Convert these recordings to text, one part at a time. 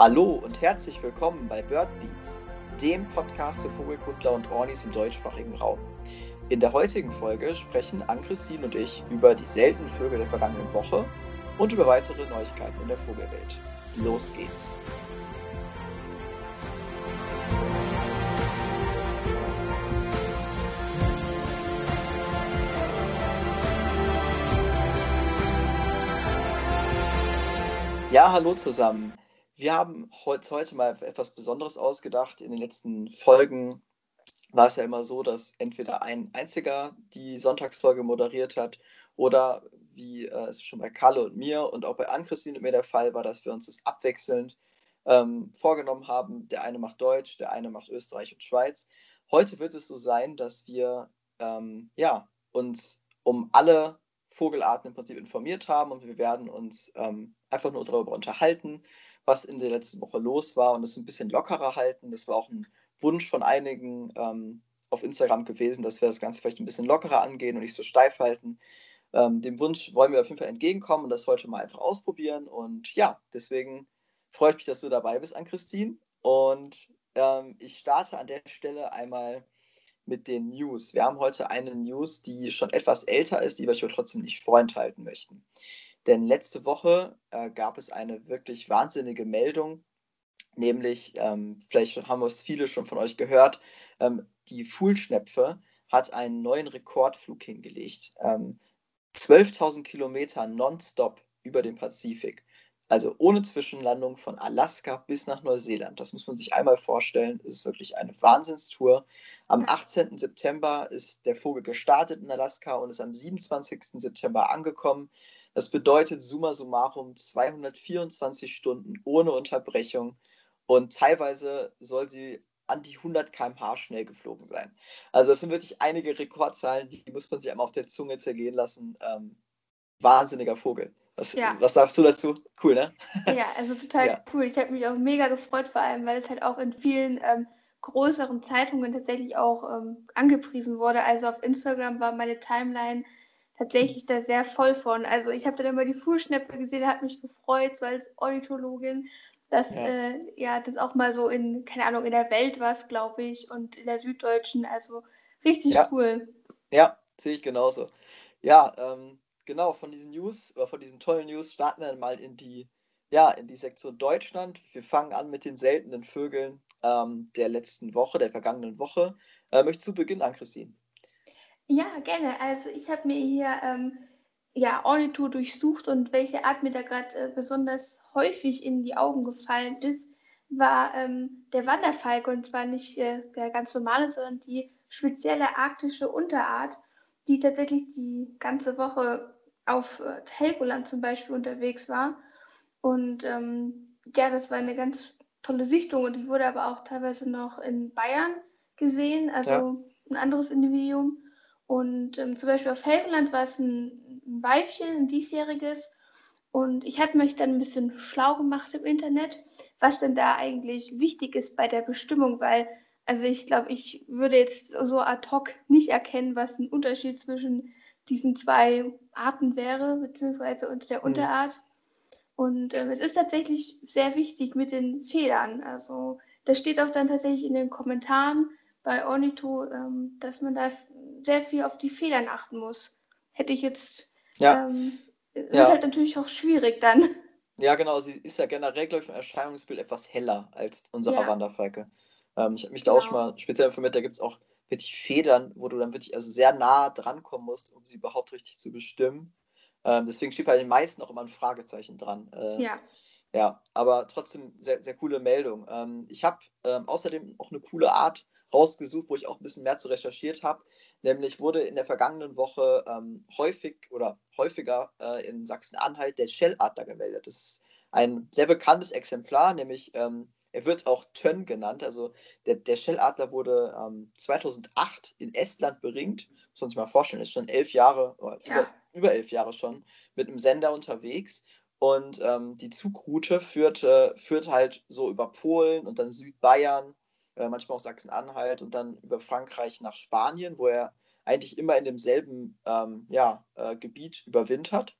Hallo und herzlich willkommen bei Bird Beats, dem Podcast für Vogelkundler und Ornis im deutschsprachigen Raum. In der heutigen Folge sprechen Ann-Christine und ich über die seltenen Vögel der vergangenen Woche und über weitere Neuigkeiten in der Vogelwelt. Los geht's! Ja, hallo zusammen. Wir haben heute mal etwas Besonderes ausgedacht. In den letzten Folgen war es ja immer so, dass entweder ein einziger die Sonntagsfolge moderiert hat oder wie äh, es schon bei Kalle und mir und auch bei Ann-Christine und mir der Fall war, dass wir uns das abwechselnd ähm, vorgenommen haben. Der eine macht Deutsch, der eine macht Österreich und Schweiz. Heute wird es so sein, dass wir ähm, ja, uns um alle Vogelarten im Prinzip informiert haben und wir werden uns ähm, einfach nur darüber unterhalten, was in der letzten Woche los war und es ein bisschen lockerer halten. Das war auch ein Wunsch von einigen ähm, auf Instagram gewesen, dass wir das Ganze vielleicht ein bisschen lockerer angehen und nicht so steif halten. Ähm, dem Wunsch wollen wir auf jeden Fall entgegenkommen und das heute mal einfach ausprobieren. Und ja, deswegen freue ich mich, dass du dabei bist, an Christine. Und ähm, ich starte an der Stelle einmal mit den News. Wir haben heute eine News, die schon etwas älter ist, die wir euch aber trotzdem nicht vorenthalten möchten. Denn letzte Woche äh, gab es eine wirklich wahnsinnige Meldung, nämlich, ähm, vielleicht haben es viele schon von euch gehört, ähm, die Fuhlschnepfe hat einen neuen Rekordflug hingelegt. Ähm, 12.000 Kilometer nonstop über den Pazifik. Also ohne Zwischenlandung von Alaska bis nach Neuseeland. Das muss man sich einmal vorstellen. Es ist wirklich eine Wahnsinnstour. Am 18. September ist der Vogel gestartet in Alaska und ist am 27. September angekommen. Das bedeutet summa summarum 224 Stunden ohne Unterbrechung und teilweise soll sie an die 100 km/h schnell geflogen sein. Also das sind wirklich einige Rekordzahlen, die muss man sich einmal auf der Zunge zergehen lassen. Ähm, wahnsinniger Vogel. Was, ja. was sagst du dazu? Cool, ne? Ja, also total ja. cool. Ich habe mich auch mega gefreut, vor allem, weil es halt auch in vielen ähm, größeren Zeitungen tatsächlich auch ähm, angepriesen wurde. Also auf Instagram war meine Timeline tatsächlich da sehr voll von. Also ich habe dann immer die Fußschnäppe gesehen, hat mich gefreut, so als Ornithologin, dass ja. Äh, ja das auch mal so in, keine Ahnung, in der Welt war glaube ich, und in der Süddeutschen. Also richtig ja. cool. Ja, sehe ich genauso. Ja, ähm, genau, von diesen News, oder von diesen tollen News starten wir mal in die, ja, in die Sektion Deutschland. Wir fangen an mit den seltenen Vögeln ähm, der letzten Woche, der vergangenen Woche. Äh, möchtest du beginnen an, Christine? Ja, gerne. Also ich habe mir hier ähm, ja, Ornito durchsucht und welche Art mir da gerade äh, besonders häufig in die Augen gefallen ist, war ähm, der Wanderfalke und zwar nicht äh, der ganz normale, sondern die spezielle arktische Unterart, die tatsächlich die ganze Woche auf äh, Helgoland zum Beispiel unterwegs war. Und ähm, ja, das war eine ganz tolle Sichtung und die wurde aber auch teilweise noch in Bayern gesehen, also ja. ein anderes Individuum. Und ähm, zum Beispiel auf Helgoland war es ein, ein Weibchen, ein diesjähriges. Und ich hatte mich dann ein bisschen schlau gemacht im Internet, was denn da eigentlich wichtig ist bei der Bestimmung, weil, also ich glaube, ich würde jetzt so ad hoc nicht erkennen, was ein Unterschied zwischen diesen zwei Arten wäre, beziehungsweise unter der mhm. Unterart. Und ähm, es ist tatsächlich sehr wichtig mit den Federn. Also das steht auch dann tatsächlich in den Kommentaren bei Ornito, ähm, dass man da sehr viel auf die Federn achten muss. Hätte ich jetzt. Ja. Ähm, wird ja. halt natürlich auch schwierig dann. Ja, genau. Sie ist ja generell, glaube ich, vom Erscheinungsbild etwas heller als unsere ja. Wanderfalke. Ähm, ich habe mich da genau. auch schon mal speziell informiert, da gibt es auch wirklich Federn, wo du dann wirklich also sehr nah drankommen musst, um sie überhaupt richtig zu bestimmen. Ähm, deswegen steht bei den meisten auch immer ein Fragezeichen dran. Äh, ja. Ja, aber trotzdem sehr, sehr coole Meldung. Ähm, ich habe ähm, außerdem auch eine coole Art rausgesucht, wo ich auch ein bisschen mehr zu recherchiert habe. Nämlich wurde in der vergangenen Woche ähm, häufig oder häufiger äh, in Sachsen-Anhalt der Schelladler gemeldet. Das ist ein sehr bekanntes Exemplar, nämlich ähm, er wird auch Tönn genannt. Also der, der Schelladler wurde ähm, 2008 in Estland beringt. Muss man sich mal vorstellen, ist schon elf Jahre, ja. über, über, elf Jahre schon, mit einem Sender unterwegs. Und ähm, die Zugroute führte, führt halt so über Polen und dann Südbayern, äh, manchmal auch Sachsen-Anhalt und dann über Frankreich nach Spanien, wo er eigentlich immer in demselben ähm, ja, äh, Gebiet überwintert.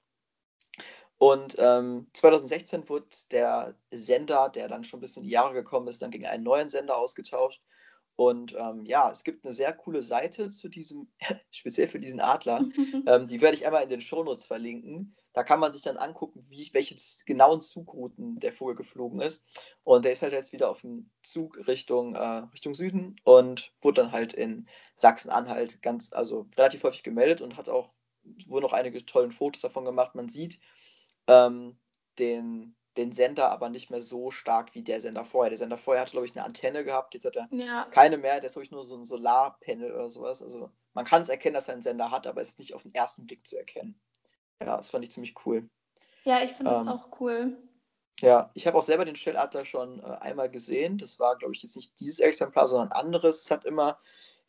Und ähm, 2016 wurde der Sender, der dann schon ein bisschen in die Jahre gekommen ist, dann gegen einen neuen Sender ausgetauscht. Und ähm, ja, es gibt eine sehr coole Seite zu diesem, speziell für diesen Adler. ähm, die werde ich einmal in den Shownotes verlinken. Da kann man sich dann angucken, wie, welche genauen Zugrouten der Vogel geflogen ist. Und der ist halt jetzt wieder auf dem Zug Richtung, äh, Richtung Süden und wurde dann halt in Sachsen-Anhalt ganz, also relativ häufig gemeldet und hat auch, wurden noch einige tolle Fotos davon gemacht. Man sieht, ähm, den, den Sender aber nicht mehr so stark wie der Sender vorher. Der Sender vorher hatte, glaube ich, eine Antenne gehabt, jetzt hat er ja. keine mehr, der ist, glaube ich, nur so ein Solarpanel oder sowas. Also man kann es erkennen, dass er einen Sender hat, aber es ist nicht auf den ersten Blick zu erkennen. Ja, das fand ich ziemlich cool. Ja, ich finde ähm, das auch cool. Ja, ich habe auch selber den Stelladler schon äh, einmal gesehen. Das war, glaube ich, jetzt nicht dieses Exemplar, sondern ein anderes. Es hat immer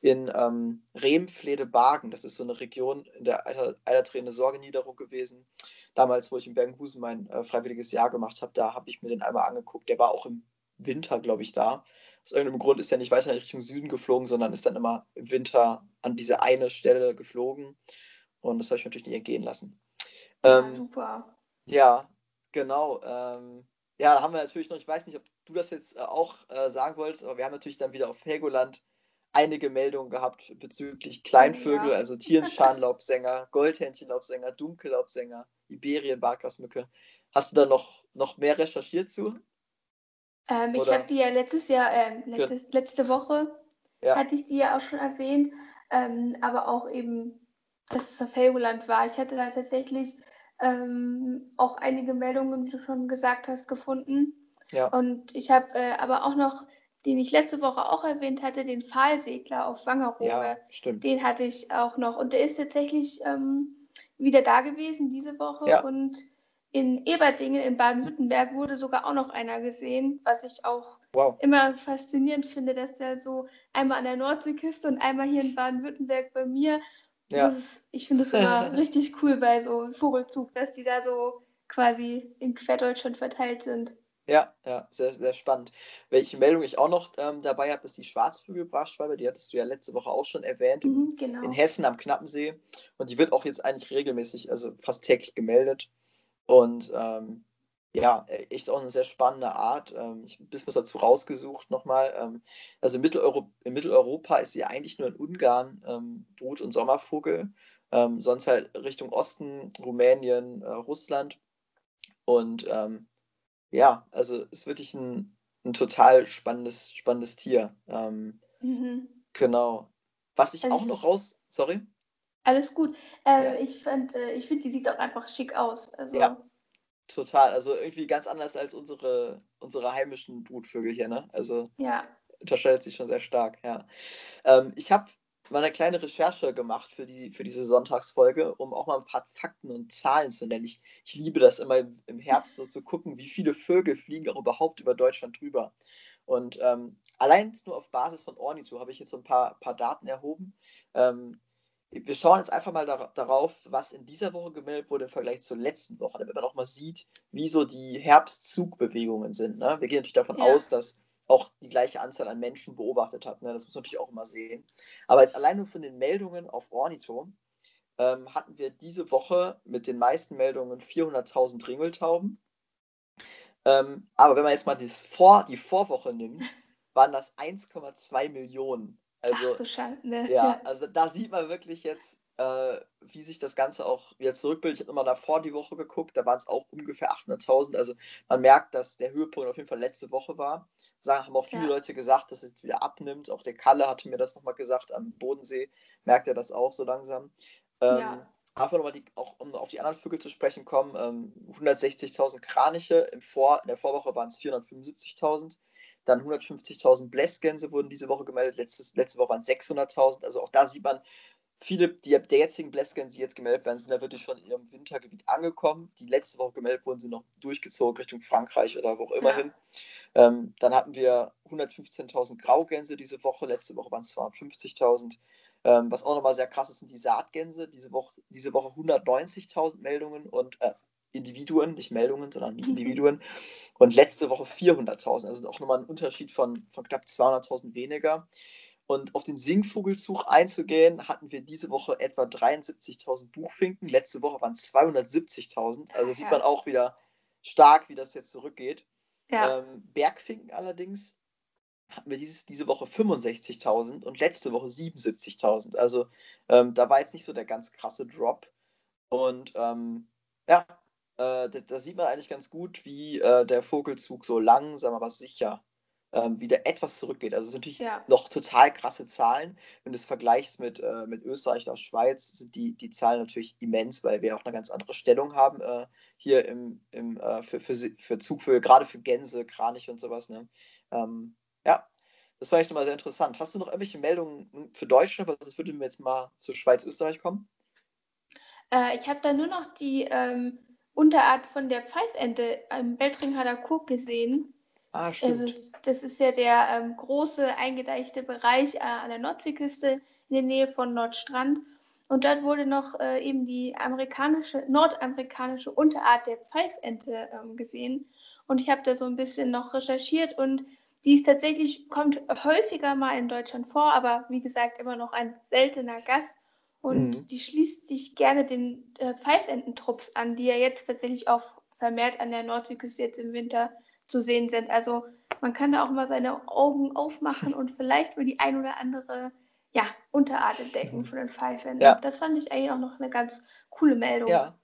in ähm, Remflede-Bargen. Das ist so eine Region in der Eilerträne Sorgeniederung gewesen. Damals, wo ich in Bergenhusen mein äh, freiwilliges Jahr gemacht habe, da habe ich mir den einmal angeguckt. Der war auch im Winter, glaube ich, da. Aus irgendeinem Grund ist er nicht weiter in Richtung Süden geflogen, sondern ist dann immer im Winter an diese eine Stelle geflogen. Und das habe ich natürlich nicht entgehen lassen. Ja, ähm, super. Ja, genau. Ähm, ja, da haben wir natürlich noch, ich weiß nicht, ob du das jetzt äh, auch äh, sagen wolltest, aber wir haben natürlich dann wieder auf Helgoland einige Meldungen gehabt bezüglich Kleinvögel, ja. also Tierenscharnlaubsänger, Goldhähnchenlaubsänger, Dunkellaubsänger, Iberien-Bargrasmücke. Hast du da noch, noch mehr recherchiert zu? Ähm, ich habe die ja letztes Jahr, äh, letztes, letzte Woche ja. hatte ich die ja auch schon erwähnt, ähm, aber auch eben, dass es auf Helgoland war. Ich hatte da tatsächlich ähm, auch einige Meldungen, wie du schon gesagt hast, gefunden. Ja. Und ich habe äh, aber auch noch den ich letzte Woche auch erwähnt hatte, den Pfahlsegler auf Wangerooge. Ja, stimmt. Den hatte ich auch noch. Und der ist tatsächlich ähm, wieder da gewesen diese Woche. Ja. Und in Eberdingen in Baden-Württemberg wurde sogar auch noch einer gesehen, was ich auch wow. immer faszinierend finde, dass der so einmal an der Nordseeküste und einmal hier in Baden-Württemberg bei mir. Ja. Ist, ich finde es immer richtig cool bei so Vogelzug, dass die da so quasi in Querdeutschland verteilt sind. Ja, ja, sehr, sehr spannend. Welche Meldung ich auch noch ähm, dabei habe, ist die Schwarzflügelbrachschwalbe. Die hattest du ja letzte Woche auch schon erwähnt. Mhm, genau. In Hessen am Knappensee. Und die wird auch jetzt eigentlich regelmäßig, also fast täglich gemeldet. Und ähm, ja, echt auch eine sehr spannende Art. Ähm, ich habe ein bisschen was dazu rausgesucht nochmal. Ähm, also in, Mitteleuropa, in Mitteleuropa ist sie eigentlich nur in Ungarn ähm, Brut- und Sommervogel. Ähm, sonst halt Richtung Osten, Rumänien, äh, Russland. Und ähm, ja, also ist wirklich ein, ein total spannendes, spannendes Tier. Ähm, mhm. Genau. Was ich also auch noch raus. Sorry? Alles gut. Äh, ja. Ich finde, äh, ich find, die sieht auch einfach schick aus. Also, ja, total. Also irgendwie ganz anders als unsere, unsere heimischen Brutvögel hier, ne? Also ja. unterscheidet sich schon sehr stark, ja. Ähm, ich habe mal eine kleine Recherche gemacht für, die, für diese Sonntagsfolge, um auch mal ein paar Fakten und Zahlen zu nennen. Ich, ich liebe das immer im Herbst so zu gucken, wie viele Vögel fliegen auch überhaupt über Deutschland drüber. Und ähm, allein nur auf Basis von Ornitho habe ich jetzt so ein paar, paar Daten erhoben. Ähm, wir schauen jetzt einfach mal da, darauf, was in dieser Woche gemeldet wurde im Vergleich zur letzten Woche, damit man auch mal sieht, wie so die Herbstzugbewegungen sind. Ne? Wir gehen natürlich davon ja. aus, dass auch die gleiche Anzahl an Menschen beobachtet hat. Ne? Das muss man natürlich auch immer sehen. Aber jetzt allein nur von den Meldungen auf Ornito ähm, hatten wir diese Woche mit den meisten Meldungen 400.000 Ringeltauben. Ähm, aber wenn man jetzt mal das Vor die Vorwoche nimmt, waren das 1,2 Millionen. Also, Ach du Schande. Ja, also da sieht man wirklich jetzt, äh, wie sich das Ganze auch wieder zurückbildet. Ich habe immer davor die Woche geguckt, da waren es auch ungefähr 800.000. Also man merkt, dass der Höhepunkt auf jeden Fall letzte Woche war. Sagen, haben auch viele ja. Leute gesagt, dass es jetzt wieder abnimmt. Auch der Kalle hatte mir das nochmal gesagt, am Bodensee merkt er das auch so langsam. Ähm, ja. Einfach nochmal, die, auch um auf die anderen Vögel zu sprechen kommen, ähm, 160.000 Kraniche, im Vor, in der Vorwoche waren es 475.000. Dann 150.000 Blässgänse wurden diese Woche gemeldet, letztes, letzte Woche waren 600.000. Also auch da sieht man, viele die, der jetzigen Blässkens, die jetzt gemeldet werden, sind da wirklich schon in ihrem Wintergebiet angekommen. Die letzte Woche gemeldet wurden, sind noch durchgezogen Richtung Frankreich oder wo auch immer ja. hin. Ähm, dann hatten wir 115.000 Graugänse diese Woche, letzte Woche waren es 250.000. Ähm, was auch nochmal sehr krass ist, sind die Saatgänse. Diese Woche, diese Woche 190.000 Meldungen und äh, Individuen, nicht Meldungen, sondern Individuen. Und letzte Woche 400.000. Also auch nochmal ein Unterschied von, von knapp 200.000 weniger. Und auf den Singvogelzug einzugehen, hatten wir diese Woche etwa 73.000 Buchfinken. Letzte Woche waren es 270.000. Also sieht man auch wieder stark, wie das jetzt zurückgeht. Ja. Ähm, Bergfinken allerdings hatten wir dieses, diese Woche 65.000 und letzte Woche 77.000. Also ähm, da war jetzt nicht so der ganz krasse Drop. Und ähm, ja, äh, da, da, sieht man eigentlich ganz gut, wie äh, der Vogelzug so langsam, aber sicher ähm, wieder etwas zurückgeht. Also es sind natürlich ja. noch total krasse Zahlen. Wenn du es vergleichst mit, äh, mit Österreich oder Schweiz, sind die, die Zahlen natürlich immens, weil wir auch eine ganz andere Stellung haben äh, hier im, im, äh, für, für, für Zugvögel, gerade für Gänse, Kraniche und sowas. Ne? Ähm, ja, das war echt nochmal sehr interessant. Hast du noch irgendwelche Meldungen für Deutschland? Weil das würde mir jetzt mal zur Schweiz, Österreich kommen. Äh, ich habe da nur noch die ähm, Unterart von der Pfeifente im Beltringhaler Kurk gesehen. Ah, stimmt. Das ist, das ist ja der ähm, große eingedeichte Bereich äh, an der Nordseeküste in der Nähe von Nordstrand. Und dort wurde noch äh, eben die amerikanische, nordamerikanische Unterart der Pfeifente ähm, gesehen. Und ich habe da so ein bisschen noch recherchiert und die ist tatsächlich, kommt häufiger mal in Deutschland vor, aber wie gesagt, immer noch ein seltener Gast. Und mhm. die schließt sich gerne den äh, Pfeifententrupps an, die ja jetzt tatsächlich auch vermehrt an der Nordseeküste jetzt im Winter zu sehen sind. Also man kann da auch mal seine Augen aufmachen und vielleicht mal die ein oder andere ja, Unterart entdecken von den Pfeifen. Ja. Das fand ich eigentlich auch noch eine ganz coole Meldung. Ja,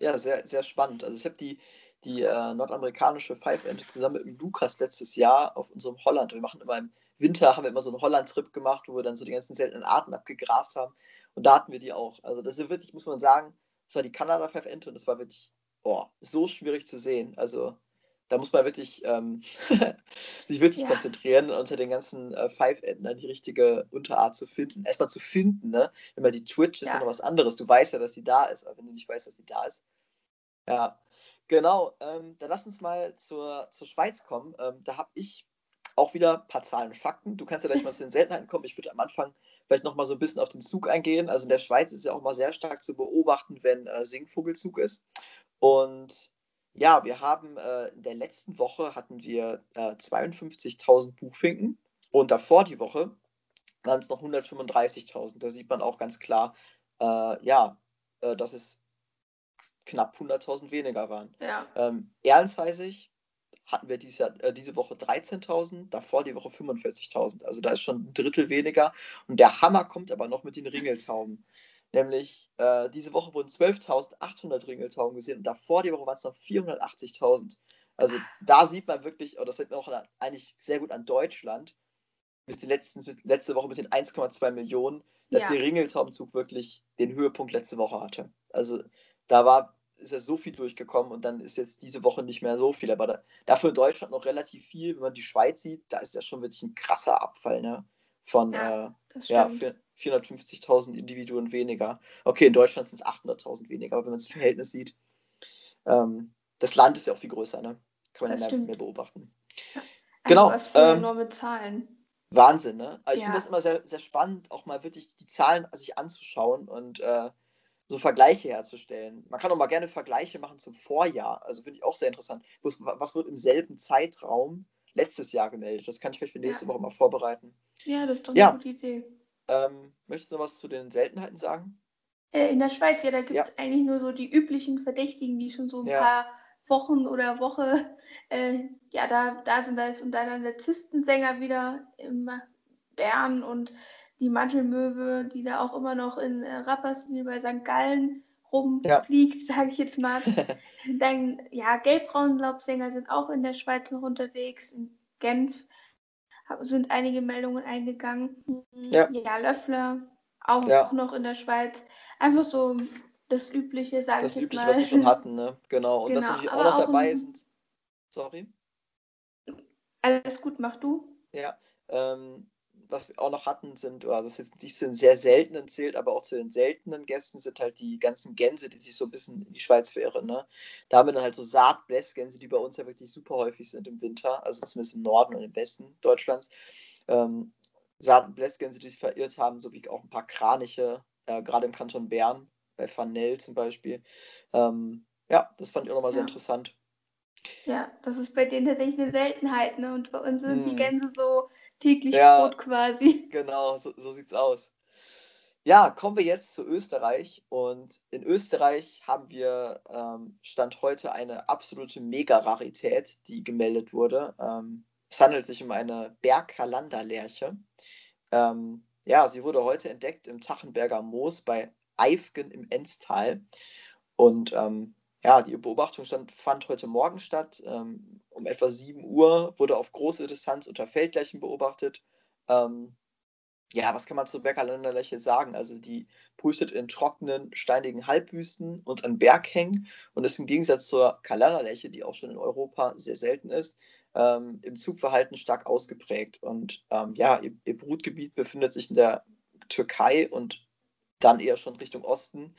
ja sehr, sehr spannend. Also ich habe die, die äh, nordamerikanische Pfeifente zusammen mit dem Lukas letztes Jahr auf unserem Holland. Wir machen immer im Winter, haben wir immer so einen Holland-Trip gemacht, wo wir dann so die ganzen seltenen Arten abgegrast haben. Und da hatten wir die auch. Also das ist wirklich, muss man sagen, das war die Kanada-Pfeifente und das war wirklich oh, so schwierig zu sehen. Also da muss man wirklich ähm, sich wirklich ja. konzentrieren, unter den ganzen äh, Five-Enden die richtige Unterart zu finden. Erstmal zu finden, ne? Wenn man die Twitch ist ja. ja noch was anderes. Du weißt ja, dass sie da ist, aber wenn du nicht weißt, dass sie da ist. Ja, genau. Ähm, dann lass uns mal zur, zur Schweiz kommen. Ähm, da habe ich auch wieder ein paar Zahlen und Fakten. Du kannst ja gleich mal zu den Seltenheiten kommen. Ich würde am Anfang vielleicht noch mal so ein bisschen auf den Zug eingehen. Also in der Schweiz ist ja auch mal sehr stark zu beobachten, wenn äh, Singvogelzug ist. Und ja, wir haben äh, in der letzten Woche hatten wir äh, 52.000 Buchfinken und davor die Woche waren es noch 135.000. Da sieht man auch ganz klar, äh, ja, äh, dass es knapp 100.000 weniger waren. Ja. Ähm, ehrensheisig hatten wir dieses Jahr, äh, diese Woche 13.000, davor die Woche 45.000. Also da ist schon ein Drittel weniger. Und der Hammer kommt aber noch mit den Ringeltauben. Nämlich äh, diese Woche wurden 12.800 Ringeltauben gesehen und davor die Woche waren es noch 480.000. Also da sieht man wirklich, und das sieht man auch eigentlich sehr gut an Deutschland, mit den letzten, mit, letzte Woche mit den 1,2 Millionen, dass ja. der Ringeltaubenzug wirklich den Höhepunkt letzte Woche hatte. Also da war, ist ja so viel durchgekommen und dann ist jetzt diese Woche nicht mehr so viel. Aber da, dafür in Deutschland noch relativ viel. Wenn man die Schweiz sieht, da ist ja schon wirklich ein krasser Abfall, ne? Von ja, äh, ja, 450.000 Individuen weniger. Okay, in Deutschland sind es 800.000 weniger, aber wenn man das Verhältnis sieht, ähm, das Land ist ja auch viel größer, ne? Kann man ja mehr, mehr, beobachten. Ja. Genau. Was für ähm, enorme Zahlen. Wahnsinn, ne? Also ich finde das immer sehr, sehr spannend, auch mal wirklich die Zahlen sich anzuschauen und äh, so Vergleiche herzustellen. Man kann auch mal gerne Vergleiche machen zum Vorjahr. Also finde ich auch sehr interessant. Was wird im selben Zeitraum letztes Jahr gemeldet? Das kann ich vielleicht für nächste ja. Woche mal vorbereiten. Ja, das ist doch eine ja. gute Idee. Ähm, möchtest du noch was zu den Seltenheiten sagen? Äh, in der Schweiz, ja, da gibt es ja. eigentlich nur so die üblichen Verdächtigen, die schon so ein paar Wochen oder Woche, äh, ja, da, da sind. Da ist und dann der Zistensänger wieder im Bern und die Mantelmöwe, die da auch immer noch in äh, Rapperswil bei St. Gallen rumfliegt, ja. sage ich jetzt mal. dann, ja, Gelbbraunlaubsänger sind auch in der Schweiz noch unterwegs, in Genf sind einige Meldungen eingegangen. Ja, ja Löffler, auch ja. noch in der Schweiz. Einfach so das Übliche, sage ich jetzt Übliche, mal. Das Übliche, was sie schon hatten, ne? Genau. Und genau. dass natürlich auch noch auch dabei sind. Sorry. Alles gut, mach du. Ja. Ähm, was wir auch noch hatten, sind, oder das jetzt nicht zu den sehr seltenen zählt, aber auch zu den seltenen Gästen sind halt die ganzen Gänse, die sich so ein bisschen in die Schweiz verirren. Ne? Da haben wir dann halt so Saatblässgänse, die bei uns ja wirklich super häufig sind im Winter, also zumindest im Norden und im Westen Deutschlands. Ähm, Saatblässgänse, die sich verirrt haben, sowie auch ein paar Kraniche, äh, gerade im Kanton Bern, bei Fanel zum Beispiel. Ähm, ja, das fand ich auch nochmal ja. sehr interessant. Ja, das ist bei denen tatsächlich eine Seltenheit, ne? Und bei uns sind die Hm. Gänse so täglich Ja. Brot quasi. Genau, so, so sieht's aus. Ja, kommen wir jetzt zu Österreich. Und in Österreich haben wir ähm, Stand heute eine absolute Mega-Rarität, die gemeldet wurde. Ähm, es handelt sich um eine Bergkalanderlerche. Ähm, ja, sie wurde heute entdeckt im Tachenberger Moos bei Eifgen im Enztal. Und ähm, ja, die Beobachtung stand, fand heute Morgen statt. Ähm, um etwa 7 Uhr wurde auf große Distanz unter Feldlerchen beobachtet. Ähm, ja, was kann man zur Bergkalanderlerche sagen? Also die brütet in trockenen, steinigen Halbwüsten und an Berghängen und ist im Gegensatz zur Kalanderlerche, die auch schon in Europa sehr selten ist, ähm, im Zugverhalten stark ausgeprägt. Und ähm, ja, ihr, ihr Brutgebiet befindet sich in der Türkei und dann eher schon Richtung Osten,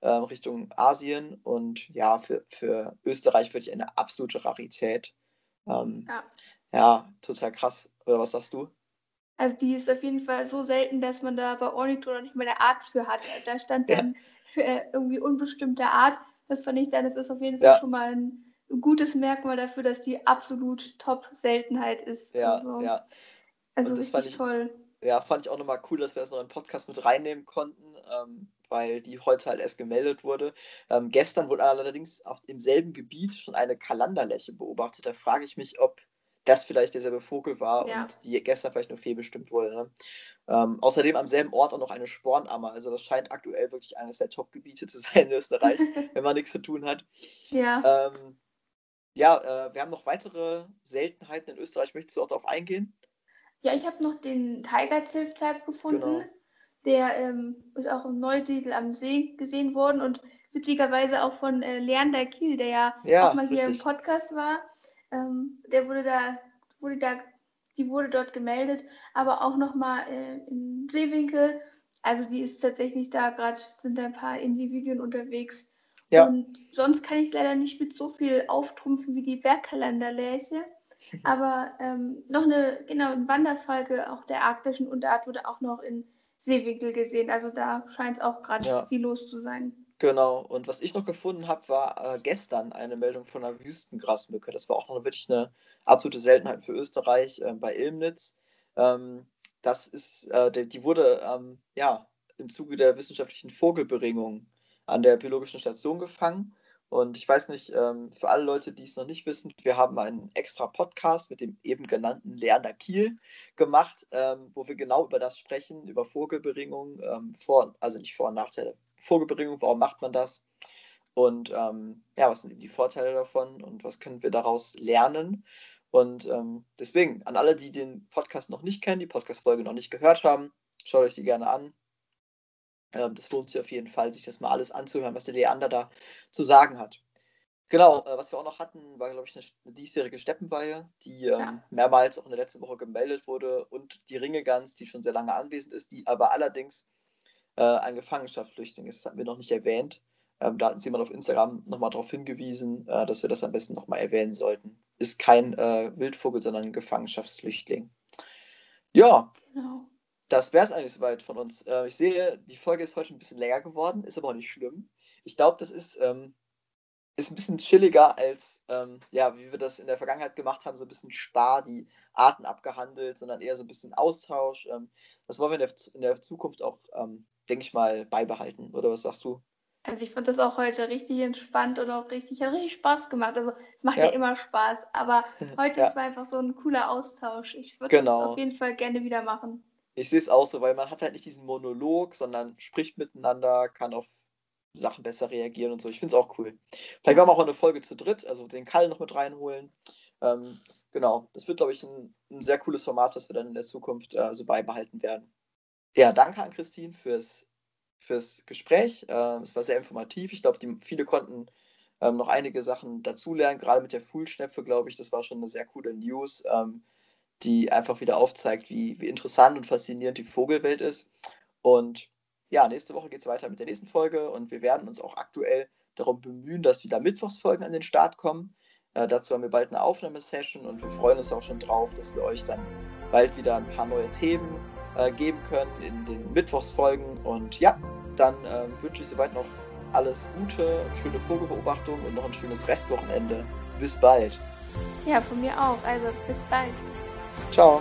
äh, Richtung Asien. Und ja, für, für Österreich wirklich eine absolute Rarität. Ähm, Ja. ja, total krass. Oder was sagst du? Also die ist auf jeden Fall so selten, dass man da bei Ornithor noch nicht mal eine Art für hat. Da stand Ja. dann äh, irgendwie unbestimmte Art. Das fand ich dann, das ist auf jeden Fall Ja. schon mal ein gutes Merkmal dafür, dass die absolut Top-Seltenheit ist. Ja, also, ja. also richtig ich- toll. Ja, fand ich auch nochmal cool, dass wir das noch in den Podcast mit reinnehmen konnten, ähm, weil die heute halt erst gemeldet wurde. Ähm, gestern wurde allerdings auf im selben Gebiet schon eine Kalanderläche beobachtet. Da frage ich mich, ob das vielleicht derselbe Vogel war Ja. und die gestern vielleicht nur fehlbestimmt wurde. Ne? Ähm, außerdem am selben Ort auch noch eine Spornammer. Also das scheint aktuell wirklich eines der Top-Gebiete zu sein in Österreich, wenn man nichts zu tun hat. Ja. Ähm, ja, äh, wir haben noch weitere Seltenheiten in Österreich. Möchtest du auch darauf eingehen? Ja, ich habe noch den Tiger-Zilpzalp gefunden. Genau. Der ähm, ist auch im Neusiedl am See gesehen worden und witzigerweise auch von äh, Leander Kiel, der ja, Ja, auch mal hier richtig. im Podcast war. Ähm, der wurde da, wurde da, die wurde dort gemeldet, aber auch nochmal äh, in Seewinkel. Also die ist tatsächlich da gerade, sind da ein paar Individuen unterwegs. Ja. Und sonst kann ich leider nicht mit so viel auftrumpfen wie die Bergkalanderlerche. Aber ähm, noch eine, genau, eine Wanderfolge auch der arktischen Unterart wurde auch noch in Seewinkel gesehen. Also da scheint es auch gerade Ja. viel los zu sein. Genau, und was ich noch gefunden habe, war äh, gestern eine Meldung von einer Wüstengrasmücke. Das war auch noch wirklich eine absolute Seltenheit für Österreich äh, bei Ilmnitz. Ähm, das ist, äh, die, die wurde ähm, ja, im Zuge der wissenschaftlichen Vogelberingung an der biologischen Station gefangen. Und ich weiß nicht, ähm, für alle Leute, die es noch nicht wissen, wir haben einen extra Podcast mit dem eben genannten Leander Kiel gemacht, ähm, wo wir genau über das sprechen, über Vogelberingung, ähm, vor, also nicht Vor- und Nachteile, Vogelberingung, warum macht man das? Und ähm, ja, was sind eben die Vorteile davon und was können wir daraus lernen? Und ähm, deswegen, an alle, die den Podcast noch nicht kennen, die Podcast-Folge noch nicht gehört haben, schaut euch die gerne an. Ähm, das lohnt sich auf jeden Fall, sich das mal alles anzuhören, was der Leander da zu sagen hat. Genau, äh, was wir auch noch hatten, war, glaube ich, eine, diesjährige Steppenweihe, die ähm, Ja. mehrmals auch in der letzten Woche gemeldet wurde und die Ringegans, die schon sehr lange anwesend ist, die aber allerdings äh, ein Gefangenschaftsflüchtling ist. Das hatten wir noch nicht erwähnt. Ähm, da hat uns jemand auf Instagram nochmal darauf hingewiesen, äh, dass wir das am besten nochmal erwähnen sollten. Ist kein äh, Wildvogel, sondern ein Gefangenschaftsflüchtling. Ja, Genau. Das wäre es eigentlich soweit von uns. Äh, ich sehe, die Folge ist heute ein bisschen länger geworden, ist aber auch nicht schlimm. Ich glaube, das ist, ähm, ist ein bisschen chilliger als, ähm, ja, wie wir das in der Vergangenheit gemacht haben, so ein bisschen starr die Arten abgehandelt, sondern eher so ein bisschen Austausch. Ähm, das wollen wir in der, in der Zukunft auch, ähm, denke ich mal, beibehalten. Oder was sagst du? Also ich fand das auch heute richtig entspannt und auch richtig, hat richtig Spaß gemacht. Also es macht ja, Ja. immer Spaß, aber heute Ja. es war einfach so ein cooler Austausch. Ich würde Genau. das auf jeden Fall gerne wieder machen. Ich sehe es auch so, weil man hat halt nicht diesen Monolog, sondern spricht miteinander, kann auf Sachen besser reagieren und so. Ich finde es auch cool. Vielleicht machen wir auch eine Folge zu dritt, also den Kall noch mit reinholen. Ähm, genau, das wird, glaube ich, ein, ein sehr cooles Format, was wir dann in der Zukunft äh, so beibehalten werden. Ja, danke an Christine fürs, fürs Gespräch. Äh, es war sehr informativ. Ich glaube, viele konnten ähm, noch einige Sachen dazulernen, gerade mit der Fuhlschnepfe, glaube ich. Das war schon eine sehr coole News. Ähm, die einfach wieder aufzeigt, wie, wie interessant und faszinierend die Vogelwelt ist. Und ja, nächste Woche geht es weiter mit der nächsten Folge und wir werden uns auch aktuell darum bemühen, dass wieder Mittwochsfolgen an den Start kommen. Äh, dazu haben wir bald eine Aufnahmesession und wir freuen uns auch schon drauf, dass wir euch dann bald wieder ein paar neue Themen äh, geben können in den Mittwochsfolgen. Und ja, dann ähm, wünsche ich soweit noch alles Gute, schöne Vogelbeobachtung und noch ein schönes Restwochenende. bis bald. Ja, von mir auch. Also bis bald. 叫。